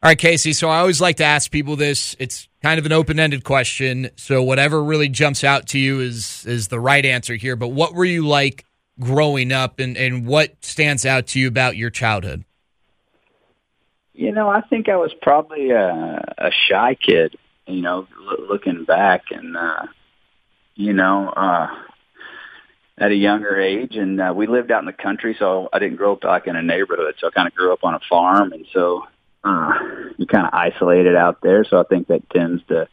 All right, Casey. So I always like to ask people this. It's kind of an open-ended question. So whatever really jumps out to you is is the right answer here. But what were you like growing up, and and what stands out to you about your childhood? You know, I think I was probably a, a shy kid. You know, l- looking back, and uh, you know, uh, at a younger age, and uh, we lived out in the country, so I didn't grow up like in a neighborhood. So I kind of grew up on a farm, and so uh, you kind of isolated out there. So I think that tends to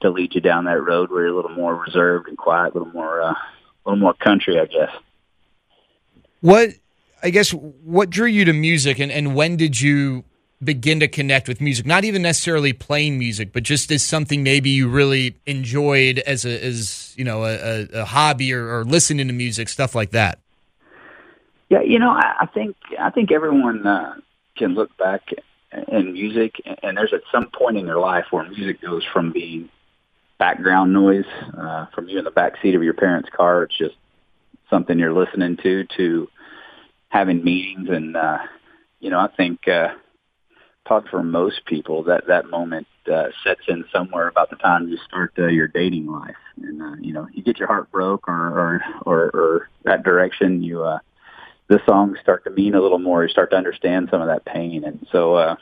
to lead you down that road where you're a little more reserved and quiet, a little more uh, a little more country, I guess. What I guess what drew you to music, and and when did you begin to connect with music? Not even necessarily playing music, but just as something maybe you really enjoyed as a as you know a, a hobby or, or listening to music, stuff like that. Yeah, you know, I, I think I think everyone uh, can look back in music, and there's at some point in your life where music goes from being background noise, uh, from you in the back seat of your parents' car. It's just something you're listening to, to having meetings, and uh, you know, I think uh, talk for most people that that moment uh, sets in somewhere about the time you start uh, your dating life, and uh, you know, you get your heart broke, or or or, or that direction you. uh the songs start to mean a little more. You start to understand some of that pain, and so uh,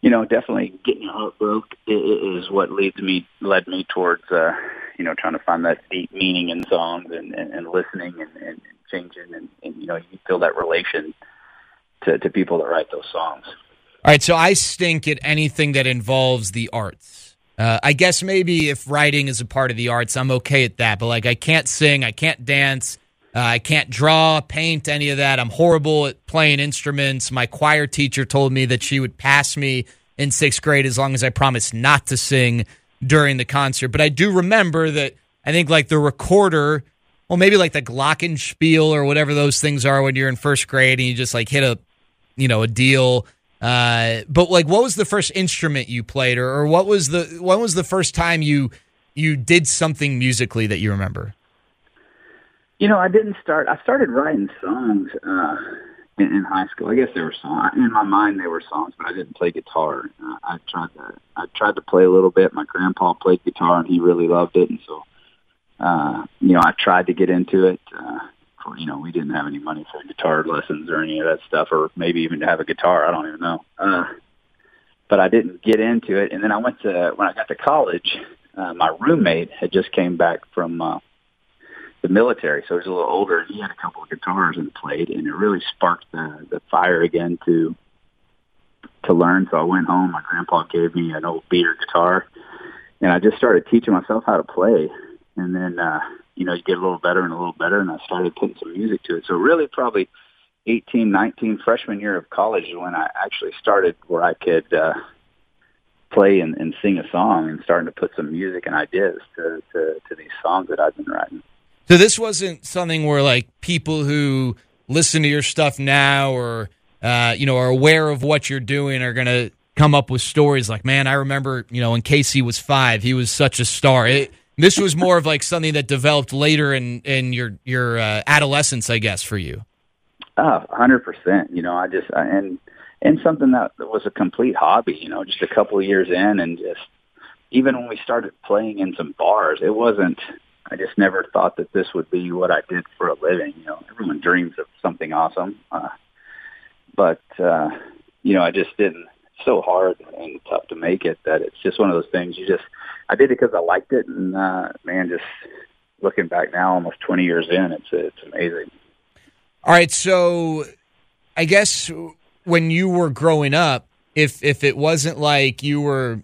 you know, definitely getting your heart broke is what leads me led me towards uh, you know trying to find that deep meaning in songs and, and, and listening and, and changing, and, and you know you feel that relation to, to people that write those songs. All right, so I stink at anything that involves the arts. Uh, I guess maybe if writing is a part of the arts, I'm okay at that. But like, I can't sing, I can't dance, uh, I can't draw, paint, any of that. I'm horrible at playing instruments. My choir teacher told me that she would pass me in sixth grade as long as I promised not to sing during the concert. But I do remember that I think like the recorder, well, maybe like the glockenspiel or whatever those things are when you're in first grade and you just like hit a, you know, a deal. Uh, but like, what was the first instrument you played, or, or what was the when was the first time you you did something musically that you remember? You know, I didn't start. I started writing songs uh, in, in high school. I guess they were songs in my mind. They were songs, but I didn't play guitar. Uh, I tried to. I tried to play a little bit. My grandpa played guitar, and he really loved it. And so, uh, you know, I tried to get into it. Uh, for, you know, we didn't have any money for guitar lessons or any of that stuff, or maybe even to have a guitar. I don't even know. Uh, but I didn't get into it. And then I went to when I got to college. Uh, my roommate had just came back from. Uh, the military, so he was a little older. And he had a couple of guitars and played, and it really sparked the the fire again to to learn. So I went home. My grandpa gave me an old beater guitar, and I just started teaching myself how to play. And then uh, you know you get a little better and a little better, and I started putting some music to it. So really, probably 18, 19, freshman year of college is when I actually started where I could. uh play and, and sing a song and starting to put some music and ideas to, to, to these songs that I've been writing. So this wasn't something where like people who listen to your stuff now or uh, you know are aware of what you're doing are gonna come up with stories like, man, I remember you know when Casey was five, he was such a star. It, this was more of like something that developed later in in your your uh, adolescence, I guess, for you. Oh, hundred percent. You know, I just I, and and something that was a complete hobby. You know, just a couple of years in, and just even when we started playing in some bars, it wasn't I just never thought that this would be what I did for a living. You know, everyone dreams of something awesome, uh, but uh, you know, I just didn't. It's so hard and tough to make it that it's just one of those things. You just, I did it because I liked it, and uh, man, just looking back now, almost 20 years in, it's it's amazing. All right, so I guess when you were growing up, if if it wasn't like you were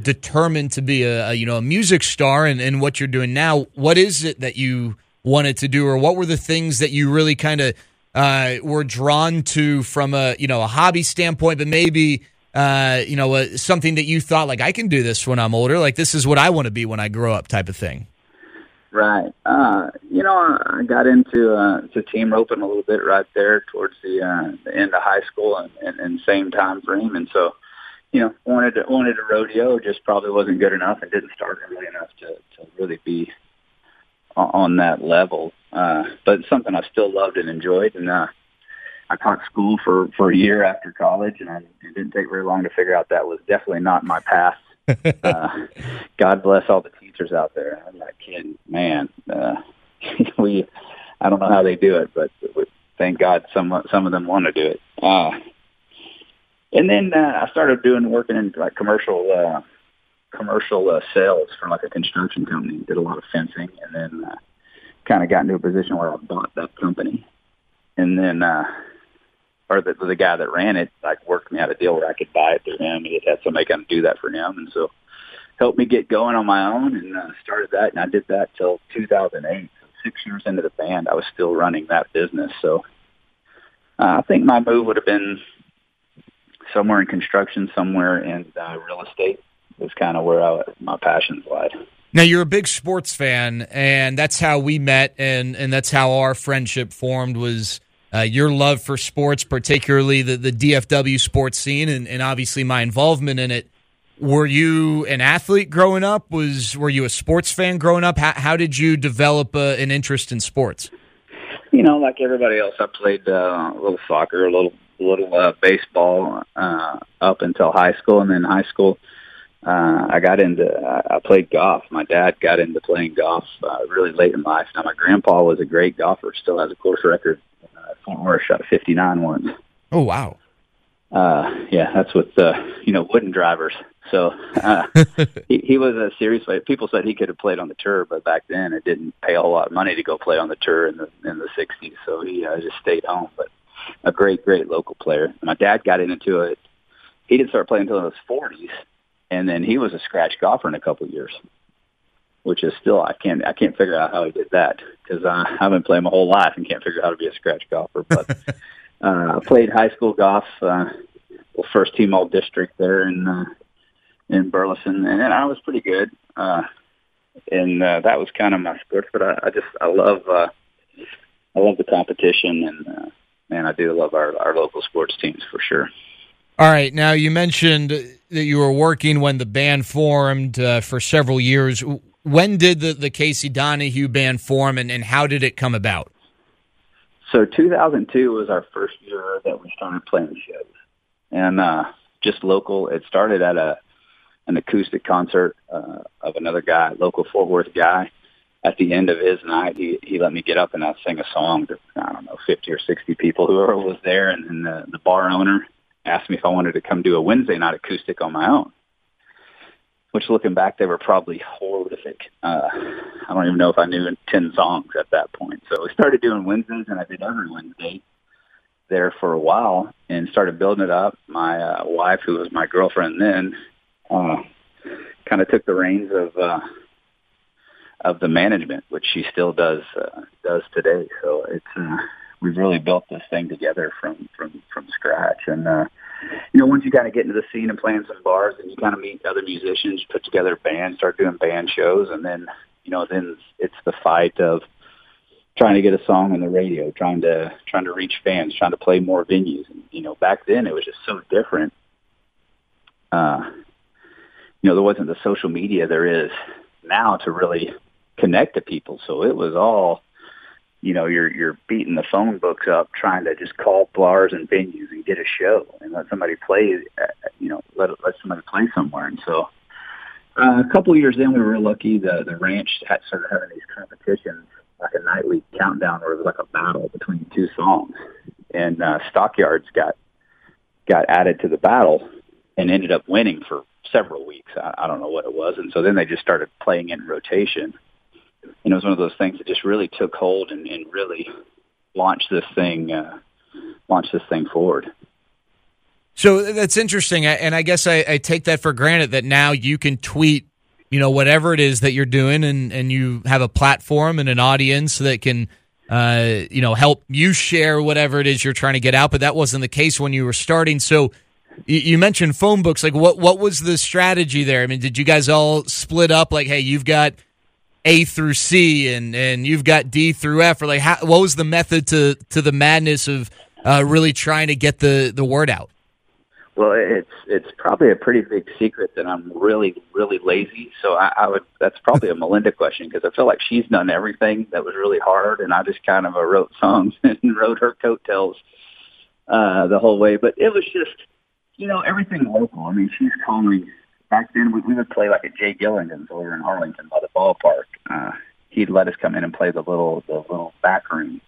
determined to be a, a you know a music star and, and what you're doing now, what is it that you wanted to do, or what were the things that you really kind of uh, were drawn to from a you know a hobby standpoint, but maybe uh, you know uh, something that you thought like I can do this when I'm older, like this is what I want to be when I grow up, type of thing. Right. Uh, you know, I got into uh, to team roping a little bit right there towards the, uh, the end of high school and, and, and same time frame, and so you know wanted to wanted a rodeo, just probably wasn't good enough and didn't start early enough to to really be on that level. Uh, but it's something I still loved and enjoyed, and uh, I taught school for for a year after college, and I, it didn't take very long to figure out that was definitely not my path. uh, God bless all the teachers out there. I'm not kidding, man. Uh, we, I don't know how they do it, but thank God some some of them want to do it. Uh, and then uh, I started doing working in like commercial uh, commercial uh, sales for like a construction company. Did a lot of fencing, and then uh, kind of got into a position where I bought that company, and then uh, or the the guy that ran it like worked me out a deal where I could buy it through him. He had somebody come do that for him, and so helped me get going on my own and uh, started that. And I did that till 2008. So six years into the band, I was still running that business. So uh, I think my move would have been somewhere in construction, somewhere in uh, real estate was kind of where I, my passions lied. Now you're a big sports fan, and that's how we met, and and that's how our friendship formed. Was uh, your love for sports, particularly the the DFW sports scene, and, and obviously my involvement in it. Were you an athlete growing up? Was were you a sports fan growing up? How, how did you develop uh, an interest in sports? You know, like everybody else, I played uh, a little soccer, a little little uh, baseball uh, up until high school, and then high school uh, I got into, I played golf. My dad got into playing golf uh, really late in life. Now, my grandpa was a great golfer, still has a course record. Uh, Fort Worth shot a 59 once. Oh, wow. Uh, yeah, that's with, uh, you know, wooden drivers. So uh, he, he was a serious player. People said he could have played on the tour, but back then it didn't pay a whole lot of money to go play on the tour in the in the 60s. So he uh, just stayed home. But a great, great local player. My dad got into it. He didn't start playing until his 40s and then he was a scratch golfer in a couple of years, which is still I can't I can't figure out how he did that because uh, I've been playing my whole life and can't figure out how to be a scratch golfer. But uh, I played high school golf, uh, well, first team all district there in uh, in Burleson, and I was pretty good. Uh, and uh, that was kind of my sport. But I, I just I love uh, I love the competition, and uh, man, I do love our our local sports teams for sure. All right. Now, you mentioned that you were working when the band formed uh, for several years. When did the, the Casey Donahew band form, and, and how did it come about? So 2002 was our first year that we started playing shows, and uh, just local. It started at a an acoustic concert uh, of another guy, local Fort Worth guy. At the end of his night, he he let me get up and I sing a song to I don't know 50 or 60 people, whoever was there, and, and the the bar owner asked me if I wanted to come do a Wednesday night acoustic on my own. Which, looking back, they were probably horrific. Uh, I don't even know if I knew ten songs at that point. So we started doing Wednesdays, and I did every Wednesday there for a while, and started building it up. My uh, wife, who was my girlfriend then, uh, kind of took the reins of uh, of the management, which she still does uh, does today. So it's uh, we've really built this thing together from from from scratch. And uh, you know, once you kind of get into the scene and playing some bars, and you kind of meet other musicians, put together bands, start doing band shows, and then you know, then it's the fight of trying to get a song on the radio, trying to trying to reach fans, trying to play more venues. And you know, back then it was just so different. Uh, you know, there wasn't the social media there is now to really connect to people. So it was all you know, you're you're beating the phone books up trying to just call bars and venues and get a show and let somebody play, uh, you know, let let somebody play somewhere. And so, uh, a couple of years in, we were lucky. The the ranch had started having these competitions, like a nightly countdown, where it was like a battle between two songs, and uh, Stockyards got got added to the battle and ended up winning for several weeks. I, I don't know what it was, and so then they just started playing in rotation and it was one of those things that just really took hold and, and really launched this thing, uh, launched this thing forward. So that's interesting, and I guess I, I, take that for granted that now you can tweet, you know, whatever it is that you're doing, and and you have a platform and an audience that can, uh, you know, help you share whatever it is you're trying to get out. But that wasn't the case when you were starting. So you, you mentioned phone books. Like, what what was the strategy there? I mean, did you guys all split up? Like, hey, you've got A through C, and and you've got D through F, or like, how, what was the method to to the madness of uh, really trying to get the the word out? Well, it's it's probably a pretty big secret that I'm really really lazy. So I, I would that's probably a Melinda question because I feel like she's done everything that was really hard, and I just kind of uh, wrote songs and wrote her coattails uh, the whole way. But it was just you know everything local. I mean, she's calling. Back then, we, we would play like at Jay Gilligan's over in Arlington by the ballpark. Uh, he'd let us come in and play the little the little back room.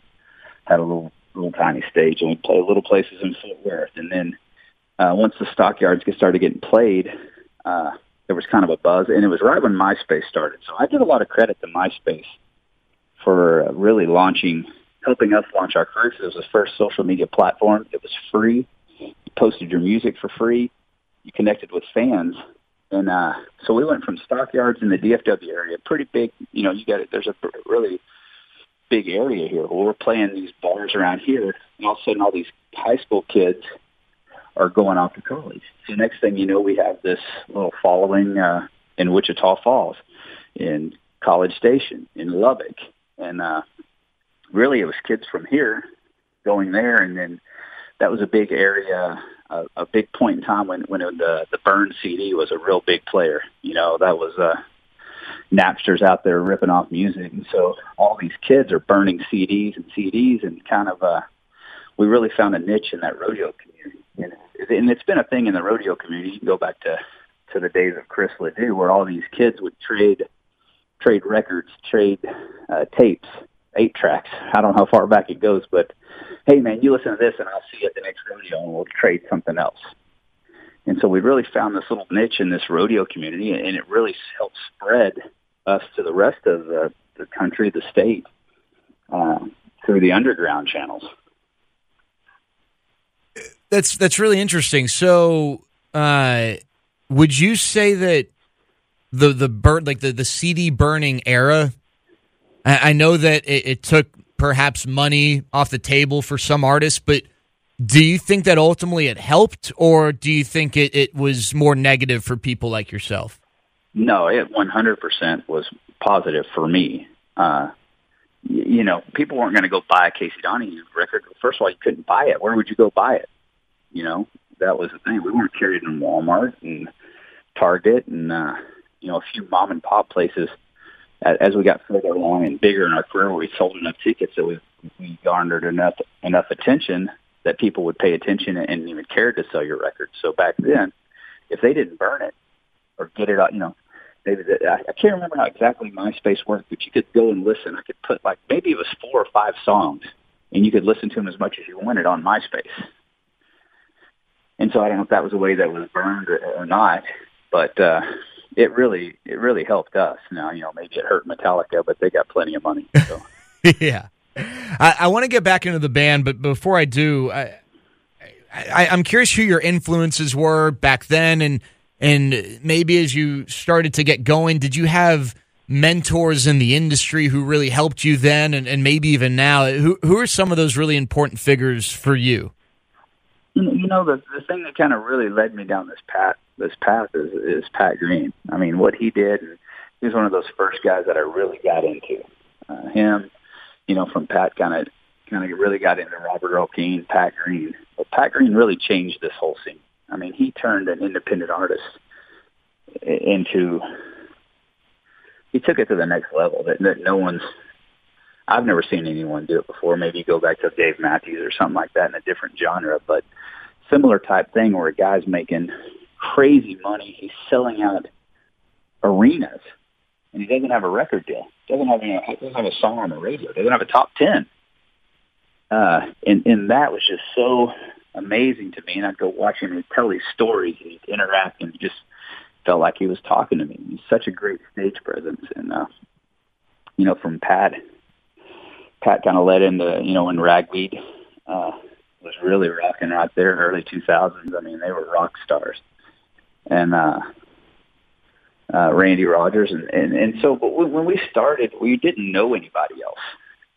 Had a little little tiny stage, and we'd play little places in Fort Worth, and then uh, once the stockyards get started getting played, uh, there was kind of a buzz, and it was right when MySpace started. So I give a lot of credit to MySpace for uh, really launching, helping us launch our career. It was the first social media platform. It was free. You posted your music for free. You connected with fans, and uh, so we went from stockyards in the DFW area, pretty big. You know, you got it. There's a really big area here. Well, we're playing these bars around here, and all of a sudden, all these high school kids are going off to college. So next thing you know, we have this little following uh, in Wichita Falls, in College Station, in Lubbock, and uh, really it was kids from here going there, and then that was a big area, a, a big point in time when when it, the the Burn CD was a real big player. You know, that was uh, Napsters out there ripping off music, and so all these kids are burning CDs and CDs, and kind of uh, we really found a niche in that rodeo community and, and it's been a thing in the rodeo community. You can go back to to the days of Chris Ledoux, where all these kids would trade trade records, trade uh, tapes, eight tracks. I don't know how far back it goes, but hey, man, you listen to this, and I'll see you at the next rodeo, and we'll trade something else. And so we really found this little niche in this rodeo community, and it really helped spread us to the rest of the, the country, the state, uh, through the underground channels that's that's really interesting. So, uh, would you say that the the burn like the the CD burning era? I, I know that it, it took perhaps money off the table for some artists, but do you think that ultimately it helped, or do you think it, it was more negative for people like yourself? No, it 100% was positive for me. Uh, you know, people weren't going to go buy a Casey Donahew record. First of all, you couldn't buy it. Where would you go buy it? You know, that was the thing. We weren't carried in Walmart and Target and uh, you know a few mom and pop places. As we got further along and bigger in our career, we sold enough tickets that we we garnered enough enough attention that people would pay attention and even care to sell your record. So back then, if they didn't burn it or get it out, you know, maybe the, I, I can't remember how exactly MySpace worked, but you could go and listen. I could put like maybe it was four or five songs, and you could listen to them as much as you wanted on MySpace. And so I don't know if that was a way that was burned or, or not, but uh, it really it really helped us. Now you know maybe it hurt Metallica, but they got plenty of money. So. yeah, I, I want to get back into the band, but before I do, I, I, I'm curious who your influences were back then, and and maybe as you started to get going, did you have mentors in the industry who really helped you then, and, and maybe even now? Who who are some of those really important figures for you? you know the the thing that kind of really led me down this path this path is is Pat Green. I mean, what he did, he was one of those first guys that I really got into. Uh, him, you know, from Pat kind of kind of really got into Robert Earl Keen, Pat Green. But Pat Green really changed this whole scene. I mean, he turned an independent artist into he took it to the next level that, that no one's I've never seen anyone do it before. Maybe go back to Dave Matthews or something like that in a different genre, but similar type thing where a guy's making crazy money. He's selling out arenas, and he doesn't have a record deal. Doesn't have any, doesn't have a song on the radio. Doesn't have a top ten. Uh, and and that was just so amazing to me. And I'd go watch him and tell these stories and he'd interact and just felt like he was talking to me. He's such a great stage presence. And uh, you know, from Pat, Pat kind of led into you know when Ragweed. Uh, was really rocking right there, early 2000s. I mean, they were rock stars, and uh, uh, Randy Rogers, and and and so. But when we started, we didn't know anybody else.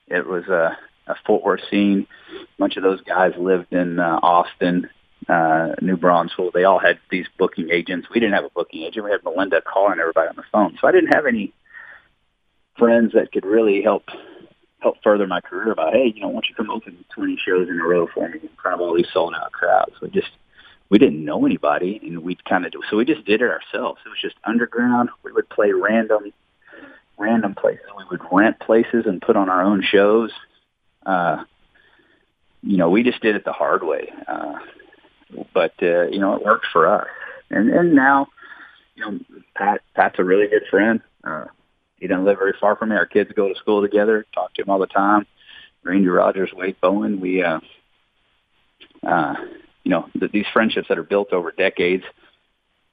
It was a, a Fort Worth scene. A bunch of those guys lived in uh, Austin, uh, New Braunfels. They all had these booking agents. We didn't have a booking agent. We had Melinda calling everybody on the phone. So I didn't have any friends that could really help help further my career about, hey, you know, why don't you come open 20 shows in a row for me in front of all these sold out crowds. So just, we didn't know anybody and we'd kind of do, so we just did it ourselves. It was just underground. We would play random, random places. We would rent places and put on our own shows. Uh, you know, we just did it the hard way. Uh, but uh, you know it worked for us. And and now, you know, Pat Pat's a really good friend. Uh, he doesn't live very far from me. Our kids go to school together. Talk to him all the time. Randy Rogers, Wade Bowen. We, uh, uh, you know, th- these friendships that are built over decades.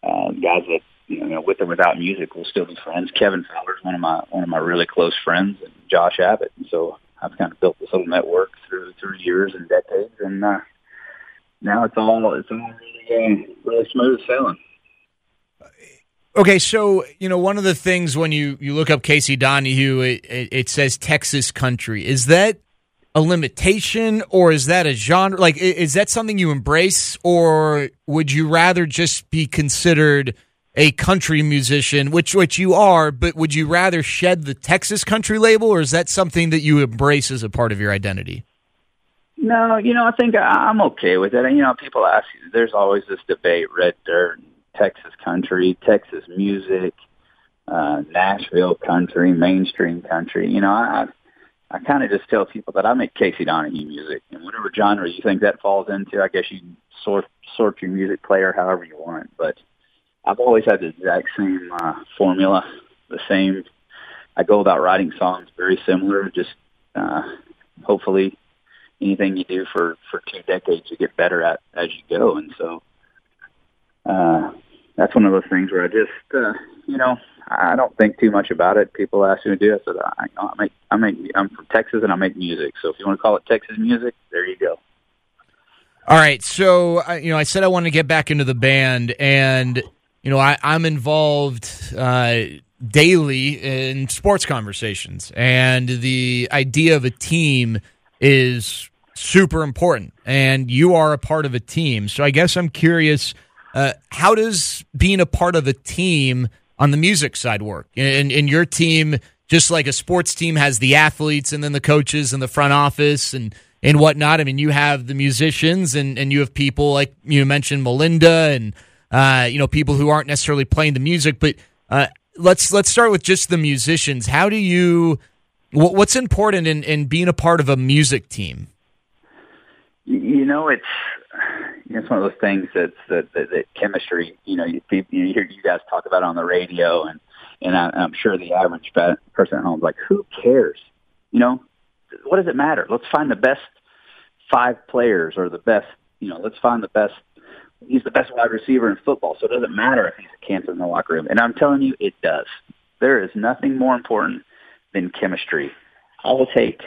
Uh, guys that you know, with or without music, will still be friends. Kevin Fowler's one of my one of my really close friends, and Josh Abbott. And so I've kind of built this little network through through years and decades, and uh, now it's all it's all really uh, really smooth sailing. Okay, so you know one of the things when you you look up Casey Donahew, it, it, it says Texas country. Is that a limitation, or is that a genre? Like, is that something you embrace, or would you rather just be considered? a country musician, which which you are, but would you rather shed the Texas country label, or is that something that you embrace as a part of your identity? No, you know, I think I'm okay with it. And, you know, people ask, there's always this debate, red dirt, Texas country, Texas music, uh, Nashville country, mainstream country. You know, I, I kind of just tell people that I make Casey Donahew music and whatever genre you think that falls into, I guess you can sort, sort your music player however you want. But I've always had the exact same, uh, formula, the same, I go about writing songs very similar, just, uh, hopefully anything you do for for two decades you get better at as you go and so uh that's one of those things where i just uh you know i don't think too much about it. People ask me to do it i said i i make i make i'm from texas and i make music. So if you want to call it texas music there you go. All right so uh, you know i said i wanted to get back into the band and you know I, i'm involved uh daily in sports conversations and the idea of a team is super important, and you are a part of a team. So I guess I'm curious, uh, how does being a part of a team on the music side work? And, and your team, just like a sports team, has the athletes and then the coaches and the front office and and whatnot. I mean, you have the musicians and and you have people like you mentioned Melinda and uh, you know people who aren't necessarily playing the music, but uh, let's let's start with just the musicians. How do you What's important in, in being a part of a music team? You know, it's it's one of those things that's that, that, that chemistry. You know, you, you hear you guys talk about on the radio, and and I, I'm sure the average person at home is like, who cares? You know, what does it matter? Let's find the best five players or the best. You know, let's find the best. He's the best wide receiver in football, so it doesn't matter if he's a cancer in the locker room. And I'm telling you, it does. There is nothing more important than chemistry. I will take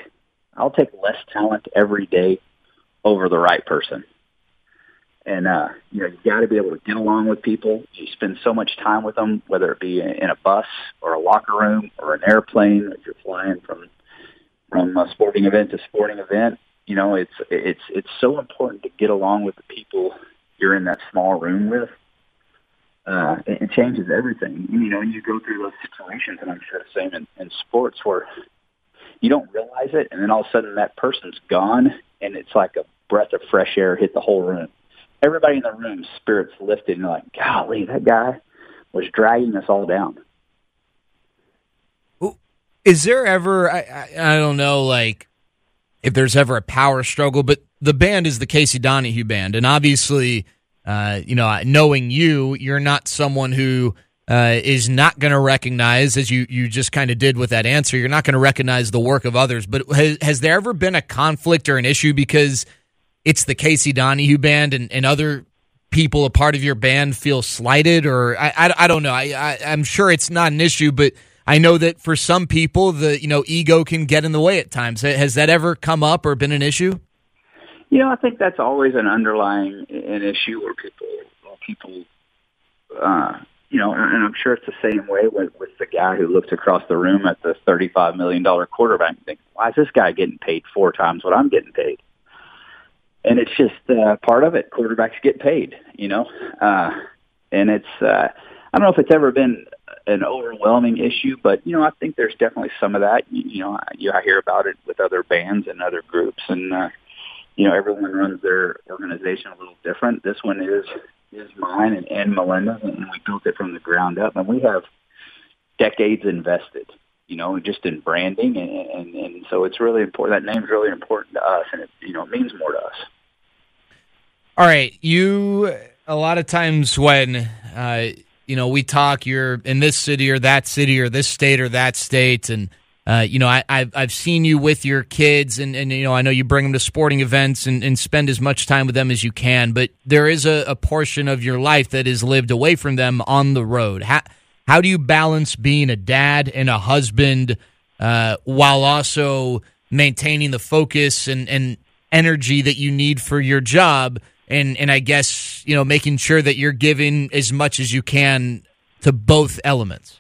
I'll take less talent every day over the right person. And uh, you know, you got to be able to get along with people. You spend so much time with them, whether it be in a bus or a locker room or an airplane, if you're flying from from a sporting event to sporting event. You know, it's it's it's so important to get along with the people you're in that small room with uh, it, it changes everything. You know, you go through those situations, and I'm sure the same in, in sports where you don't realize it, and then all of a sudden that person's gone, and it's like a breath of fresh air hit the whole room. Everybody in the room, spirits lifted, and you're like, golly, that guy was dragging us all down. Is there ever, I, I, I don't know, like, if there's ever a power struggle, but the band is the Casey Donahew band, and obviously – uh, you know, knowing you, you're not someone who uh, is not going to recognize, as you, you just kind of did with that answer, you're not going to recognize the work of others. But has, has, there ever been a conflict or an issue because it's the Casey Donahew band and, and other people, a part of your band, feel slighted? Or I, I, I don't know. I, I, I'm sure it's not an issue, but I know that for some people, the you know ego can get in the way at times. Has that ever come up or been an issue? You know, I think that's always an underlying an issue where people, where people, uh, you know, and I'm sure it's the same way with, with the guy who looks across the room at the $35 million quarterback and thinks, why is this guy getting paid four times what I'm getting paid? And it's just uh, part of it. Quarterbacks get paid, you know, uh, and it's, uh, I don't know if it's ever been an overwhelming issue, but you know, I think there's definitely some of that. You, you know, I, you, I hear about it with other bands and other groups, and uh, you know, everyone runs their organization a little different. This one is is mine and, and Melinda, and we built it from the ground up, and we have decades invested. You know, just in branding, and, and, and so it's really important. That name's really important to us, and it you know it means more to us. All right, you a lot of times when uh, you know, we talk, you're in this city or that city or this state or that state. And, uh, you know, I, have I've seen you with your kids and, and, you know, I know you bring them to sporting events and, and spend as much time with them as you can, but there is a, a portion of your life that is lived away from them on the road. How, how do you balance being a dad and a husband uh, while also maintaining the focus and, and energy that you need for your job? And and I guess you know making sure that you're giving as much as you can to both elements.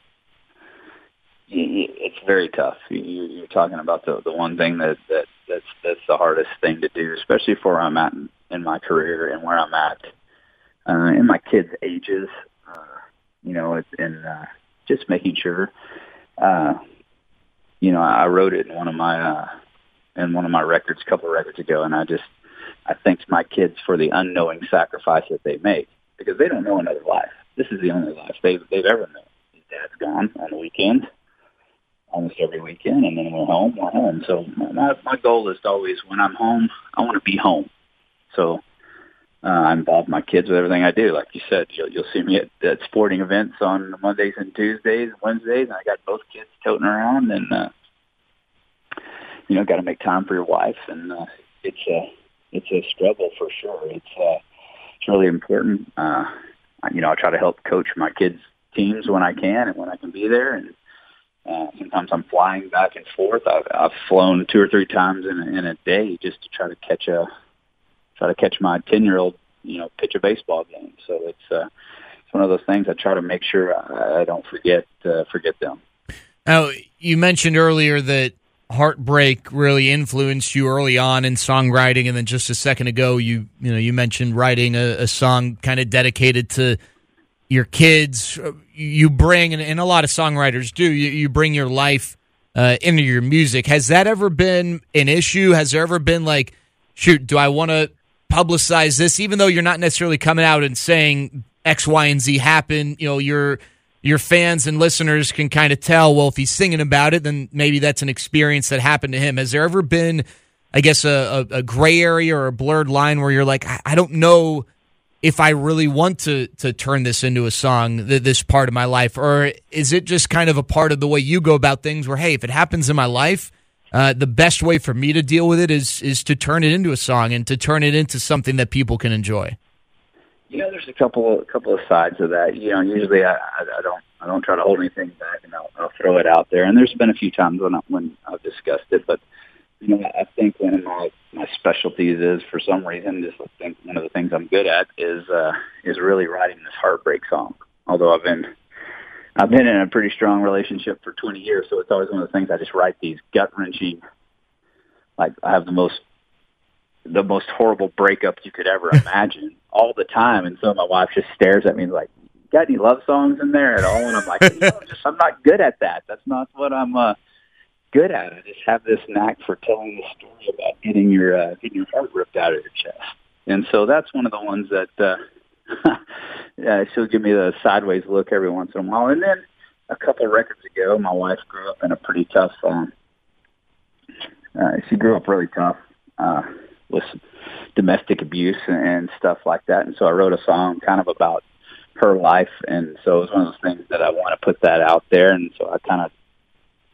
It's very tough. You're talking about the the one thing that that that's that's the hardest thing to do, especially for where I'm at in, in my career and where I'm at uh, in my kids' ages. Uh, you know, and uh, just making sure. Uh, you know, I wrote it in one of my uh, in one of my records a couple of records ago, and I just I thank my kids for the unknowing sacrifice that they make because they don't know another life. This is the only life they've they've ever known. His dad's gone on the weekends, almost every weekend, and then we're home. We're home. So my my goal is to always when I'm home, I want to be home. So uh, I involve my kids with everything I do. Like you said, you'll, you'll see me at, at sporting events on Mondays and Tuesdays, and Wednesdays, and I got both kids toting around, and uh, you know, got to make time for your wife, and uh, it's uh, it's a struggle for sure. It's uh, it's really important. Uh, you know, I try to help coach my kids' teams when I can and when I can be there. And uh, sometimes I'm flying back and forth. I've, I've flown two or three times in a, in a day just to try to catch a try to catch my ten year old you know pitch a baseball game. So it's uh, it's one of those things I try to make sure I, I don't forget uh, forget them. Now you mentioned earlier that heartbreak really influenced you early on in songwriting and then just a second ago you you know you mentioned writing a, a song kind of dedicated to your kids. You bring and, and a lot of songwriters do you, you bring your life uh, into your music. Has that ever been an issue? Has there ever been like shoot do i want to publicize this? Even though you're not necessarily coming out and saying x y and z happened you know you're your fans and listeners can kind of tell, well, if he's singing about it, then maybe that's an experience that happened to him. Has there ever been, I guess, a, a, a gray area or a blurred line where you're like, I, don't know if I really want to to turn this into a song, this part of my life, or is it just kind of a part of the way you go about things? Where hey, if it happens in my life, uh, the best way for me to deal with it is is to turn it into a song and to turn it into something that people can enjoy. You know, there's a couple a couple of sides of that. You know, usually I, I, don't I don't try to hold anything back, and I'll, I'll throw it out there. And there's been a few times when I, when I've discussed it, but you know, I think one of my my specialties is for some reason just I think one of the things I'm good at is uh, is really writing this heartbreak song. Although I've been I've been in a pretty strong relationship for 20 years, so it's always one of the things I just write these gut wrenching. Like I have the most the most horrible breakup you could ever imagine all the time. And so my wife just stares at me like, got any love songs in there at all? And I'm like, you know, just, I'm not good at that. That's not what I'm uh, good at. I just have this knack for telling the story about getting your uh, getting your heart ripped out of your chest. And so that's one of the ones that uh, yeah, she'll give me the sideways look every once in a while. And then a couple of records ago, my wife grew up in a pretty tough. Um, uh, she grew up really tough. Uh, with domestic abuse and stuff like that. And so I wrote a song kind of about her life. And so it was one of those things that I want to put that out there. And so I kind of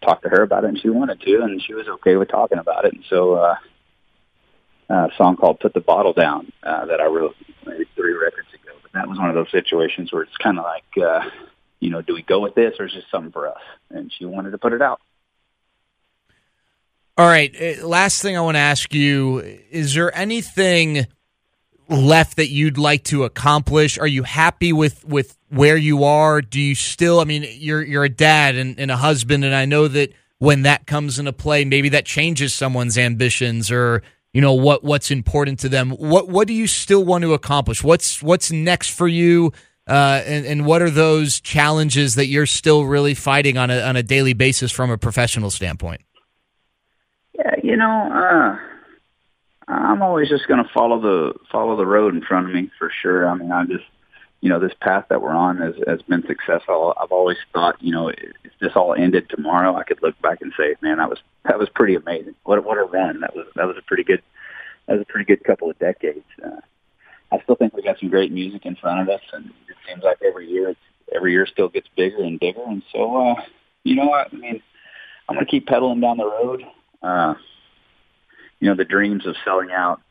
talked to her about it and she wanted to, and she was okay with talking about it. And so, uh, a song called Put the Bottle Down, uh, that I wrote maybe three records ago. But that was one of those situations where it's kind of like, uh, you know, do we go with this or is this something for us? And she wanted to put it out. All right. Uh, last thing I want to ask you is there anything left that you'd like to accomplish? Are you happy with, with where you are? Do you still, I mean, you're, you're a dad and, and a husband, and I know that when that comes into play, maybe that changes someone's ambitions or, you know, what, what's important to them. What, what do you still want to accomplish? What's, what's next for you? Uh, and, and what are those challenges that you're still really fighting on a, on a daily basis from a professional standpoint? Yeah, you know, uh, I'm always just going to follow the follow the road in front of me for sure. I mean, I just, you know, this path that we're on has has been successful. I've always thought, you know, if this all ended tomorrow, I could look back and say, man, that was that was pretty amazing. What what a run! That was that was a pretty good that was a pretty good couple of decades. Uh, I still think we got some great music in front of us, and it seems like every year it's every year still gets bigger and bigger. And so, uh, you know, what? I mean, I'm going to keep pedaling down the road. Uh, you know, the dreams of selling out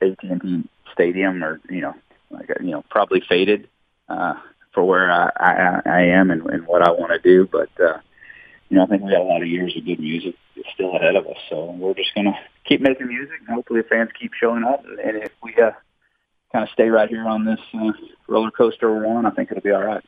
AT&T Stadium or, you know, like, you know, probably faded, uh, for where I, I, I am and, and what I want to do. But, uh, you know, I think we got a lot of years of good music still ahead of us. So we're just going to keep making music and hopefully the fans keep showing up. And if we, uh, kind of stay right here on this uh, roller coaster we're I think it'll be all right.